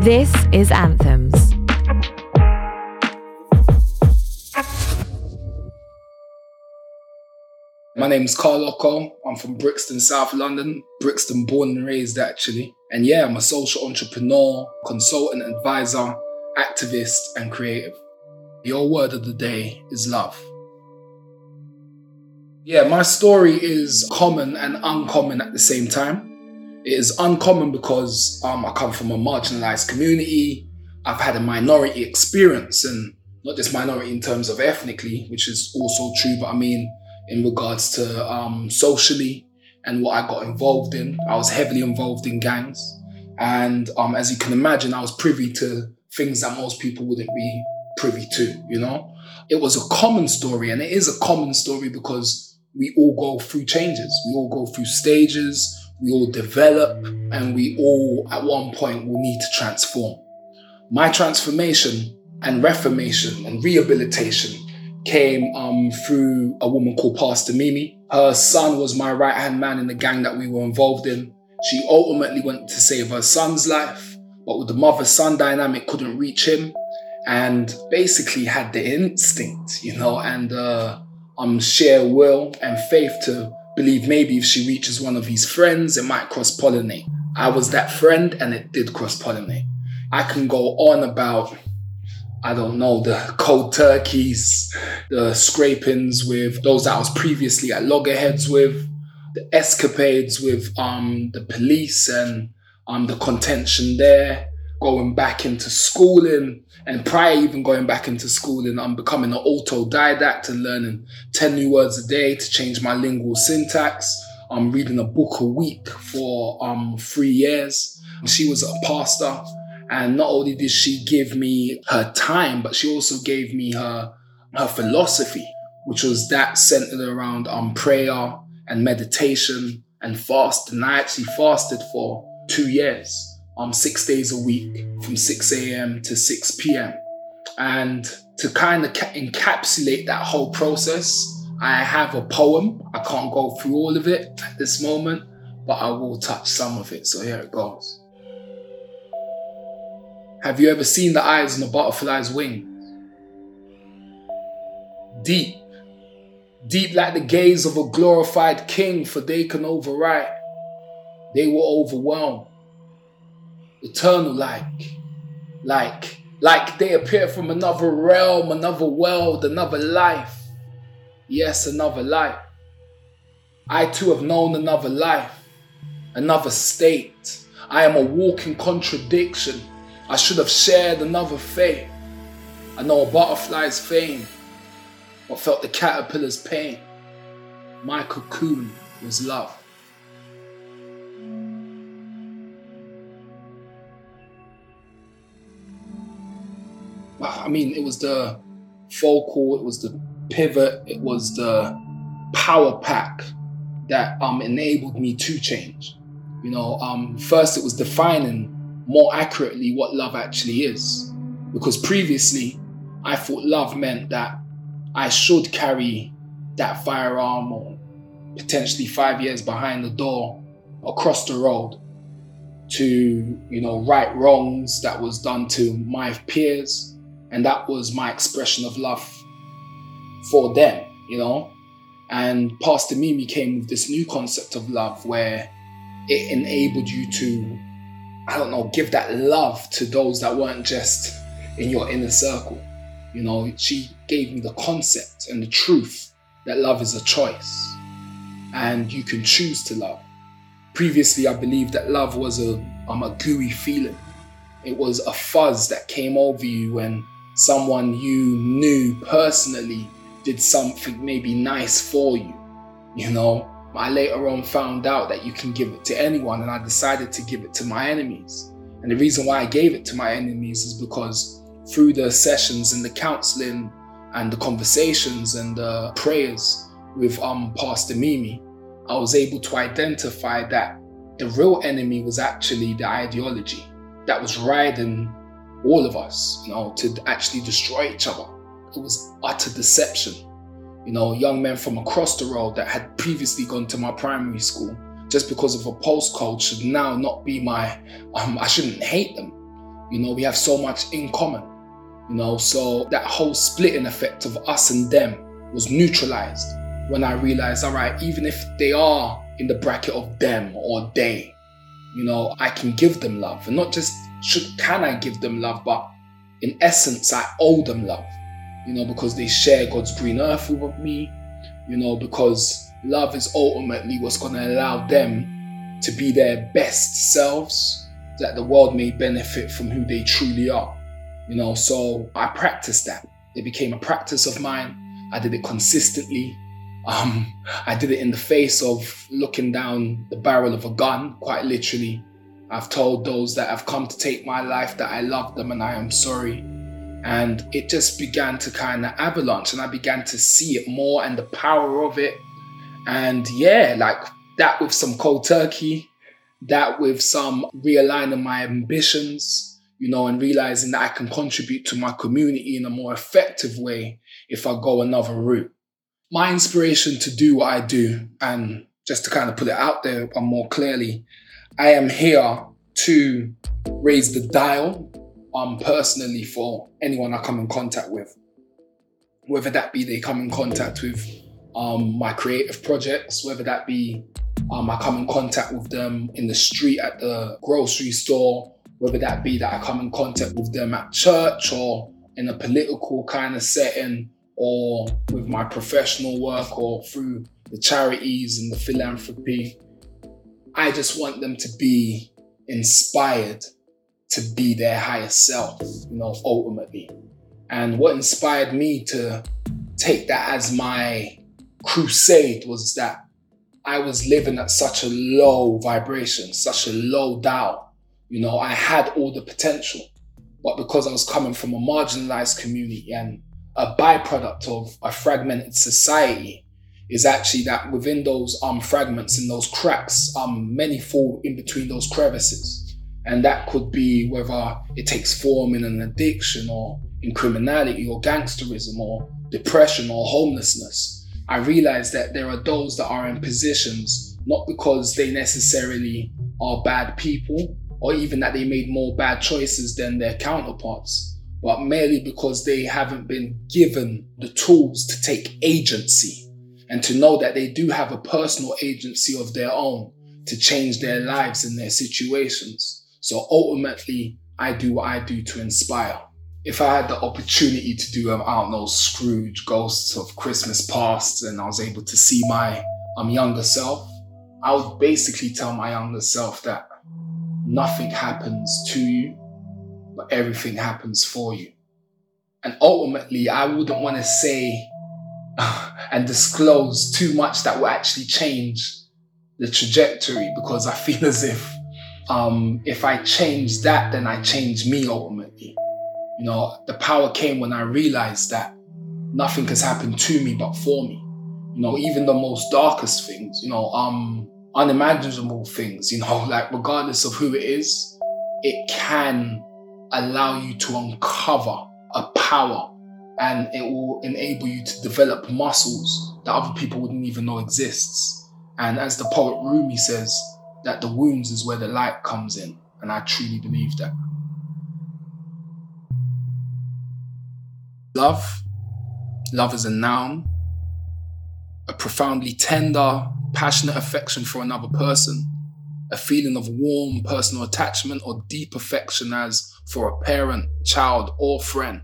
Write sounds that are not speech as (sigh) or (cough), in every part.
This is Anthems. My name is Karl Lokko. I'm from Brixton, South London. Brixton born and raised, actually. And yeah, I'm a social entrepreneur, consultant, advisor, activist, and creative. Your word of the day is love. Yeah, my story is common and uncommon at the same time. It is uncommon because um, I come from a marginalized community. I've had a minority experience, and not just minority in terms of ethnically, which is also true, but I mean in regards to um, socially and what I got involved in. I was heavily involved in gangs. And um, as you can imagine, I was privy to things that most people wouldn't be privy to, you know? It was a common story, and it is a common story because we all go through changes. We all go through stages, we all develop, and we all at one point will need to transform. My transformation and reformation and rehabilitation came um, through a woman called Pastor Mimi. Her son was my right hand man in the gang that we were involved in. She ultimately went to save her son's life, but with the mother son dynamic, couldn't reach him and basically had the instinct, you know, and uh, um, sheer will and faith to believe maybe if she reaches one of his friends, it might cross pollinate. I was that friend and it did cross pollinate. I can go on about I don't know, the cold turkeys, the scrapings with those that I was previously at loggerheads with, the escapades with um, the police and um, the contention there, going back into schooling, and prior even going back into schooling, I'm becoming an autodidact and learning 10 new words a day to change my lingual syntax. I'm reading a book a week for um, three years. She was a pastor and not only did she give me her time, but she also gave me her her philosophy, which was that centered around um, prayer and meditation and fast. And I actually fasted for two years, um, six days a week from 6 a.m. to 6 p.m. And to kind of ca- encapsulate that whole process, I have a poem. I can't go through all of it at this moment, but I will touch some of it. So here it goes. Have you ever seen the eyes on a butterfly's wing? Deep, deep like the gaze of a glorified king, for they can overwrite. They were overwhelmed. Eternal like, like, like they appear from another realm, another world, another life. Yes, another life. I too have known another life, another state. I am a walking contradiction I should have shared another fate. I know a butterfly's fame, but felt the caterpillar's pain. My cocoon was love. I mean, it was the focal, it was the pivot, it was the power pack that um, enabled me to change. You know, um, first it was defining more accurately what love actually is. Because previously, I thought love meant that I should carry that firearm or potentially five years behind the door across the road to, you know, right wrongs that was done to my peers. And that was my expression of love for them, you know. And Pastor Mimi came with this new concept of love where it enabled you to I don't know, give that love to those that weren't just in your inner circle. You know, she gave me the concept and the truth that love is a choice and you can choose to love. Previously, I believed that love was a, um, a gooey feeling. It was a fuzz that came over you when someone you knew personally did something maybe nice for you, you know, I later on found out that you can give it to anyone, and I decided to give it to my enemies. And the reason why I gave it to my enemies is because through the sessions and the counseling and the conversations and the prayers with um, Pastor Mimi, I was able to identify that the real enemy was actually the ideology that was riding all of us, you know, to actually destroy each other. It was utter deception you know, young men from across the road that had previously gone to my primary school just because of a postcode should now not be my, um, I shouldn't hate them. You know, we have so much in common. You know, so that whole splitting effect of us and them was neutralized when I realized, all right, even if they are in the bracket of them or they, you know, I can give them love. And not just should can I give them love, but in essence, I owe them love. You know, because they share God's green earth with me, you know, because love is ultimately what's going to allow them to be their best selves, that the world may benefit from who they truly are. You know, so I practiced that. It became a practice of mine. I did it consistently. Um, I did it in the face of looking down the barrel of a gun, quite literally. I've told those that have come to take my life that I love them and I am sorry. And it just began to kind of avalanche, and I began to see it more and the power of it. And yeah, like that with some cold turkey, that with some realigning my ambitions, you know, and realizing that I can contribute to my community in a more effective way if I go another route. My inspiration to do what I do, and just to kind of put it out there more clearly, I am here to raise the dial um, personally for anyone I come in contact with. Whether that be they come in contact with um, my creative projects, whether that be um, I come in contact with them in the street at the grocery store, whether that be that I come in contact with them at church or in a political kind of setting or with my professional work or through the charities and the philanthropy. I just want them to be inspired to be their highest self, you know, ultimately. And what inspired me to take that as my crusade was that I was living at such a low vibration, such a low dial. You know, I had all the potential, but because I was coming from a marginalized community and a byproduct of a fragmented society is actually that within those um, fragments and those cracks, um, many fall in between those crevices. And that could be whether it takes form in an addiction or in criminality or gangsterism or depression or homelessness. I realize that there are those that are in positions not because they necessarily are bad people or even that they made more bad choices than their counterparts, but merely because they haven't been given the tools to take agency and to know that they do have a personal agency of their own to change their lives and their situations. So ultimately, I do what I do to inspire. If I had the opportunity to do, um, I don't know, Scrooge, Ghosts of Christmas Past, and I was able to see my um, younger self, I would basically tell my younger self that nothing happens to you but everything happens for you. And ultimately, I wouldn't want to say (laughs) and disclose too much that will actually change the trajectory because I feel as if um, if I change that, then I change me ultimately. You know, the power came when I realized that nothing has happened to me but for me. You know, even the most darkest things, you know, um, unimaginable things, you know, (laughs) like regardless of who it is, it can allow you to uncover a power and it will enable you to develop muscles that other people wouldn't even know exists. And as the poet Rumi says, that the wounds is where the light comes in. And I truly believe that. Love. Love is a noun, a profoundly tender, passionate affection for another person, a feeling of warm personal attachment or deep affection as for a parent, child, or friend.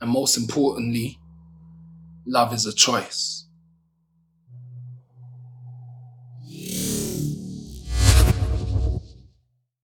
And most importantly, love is a choice.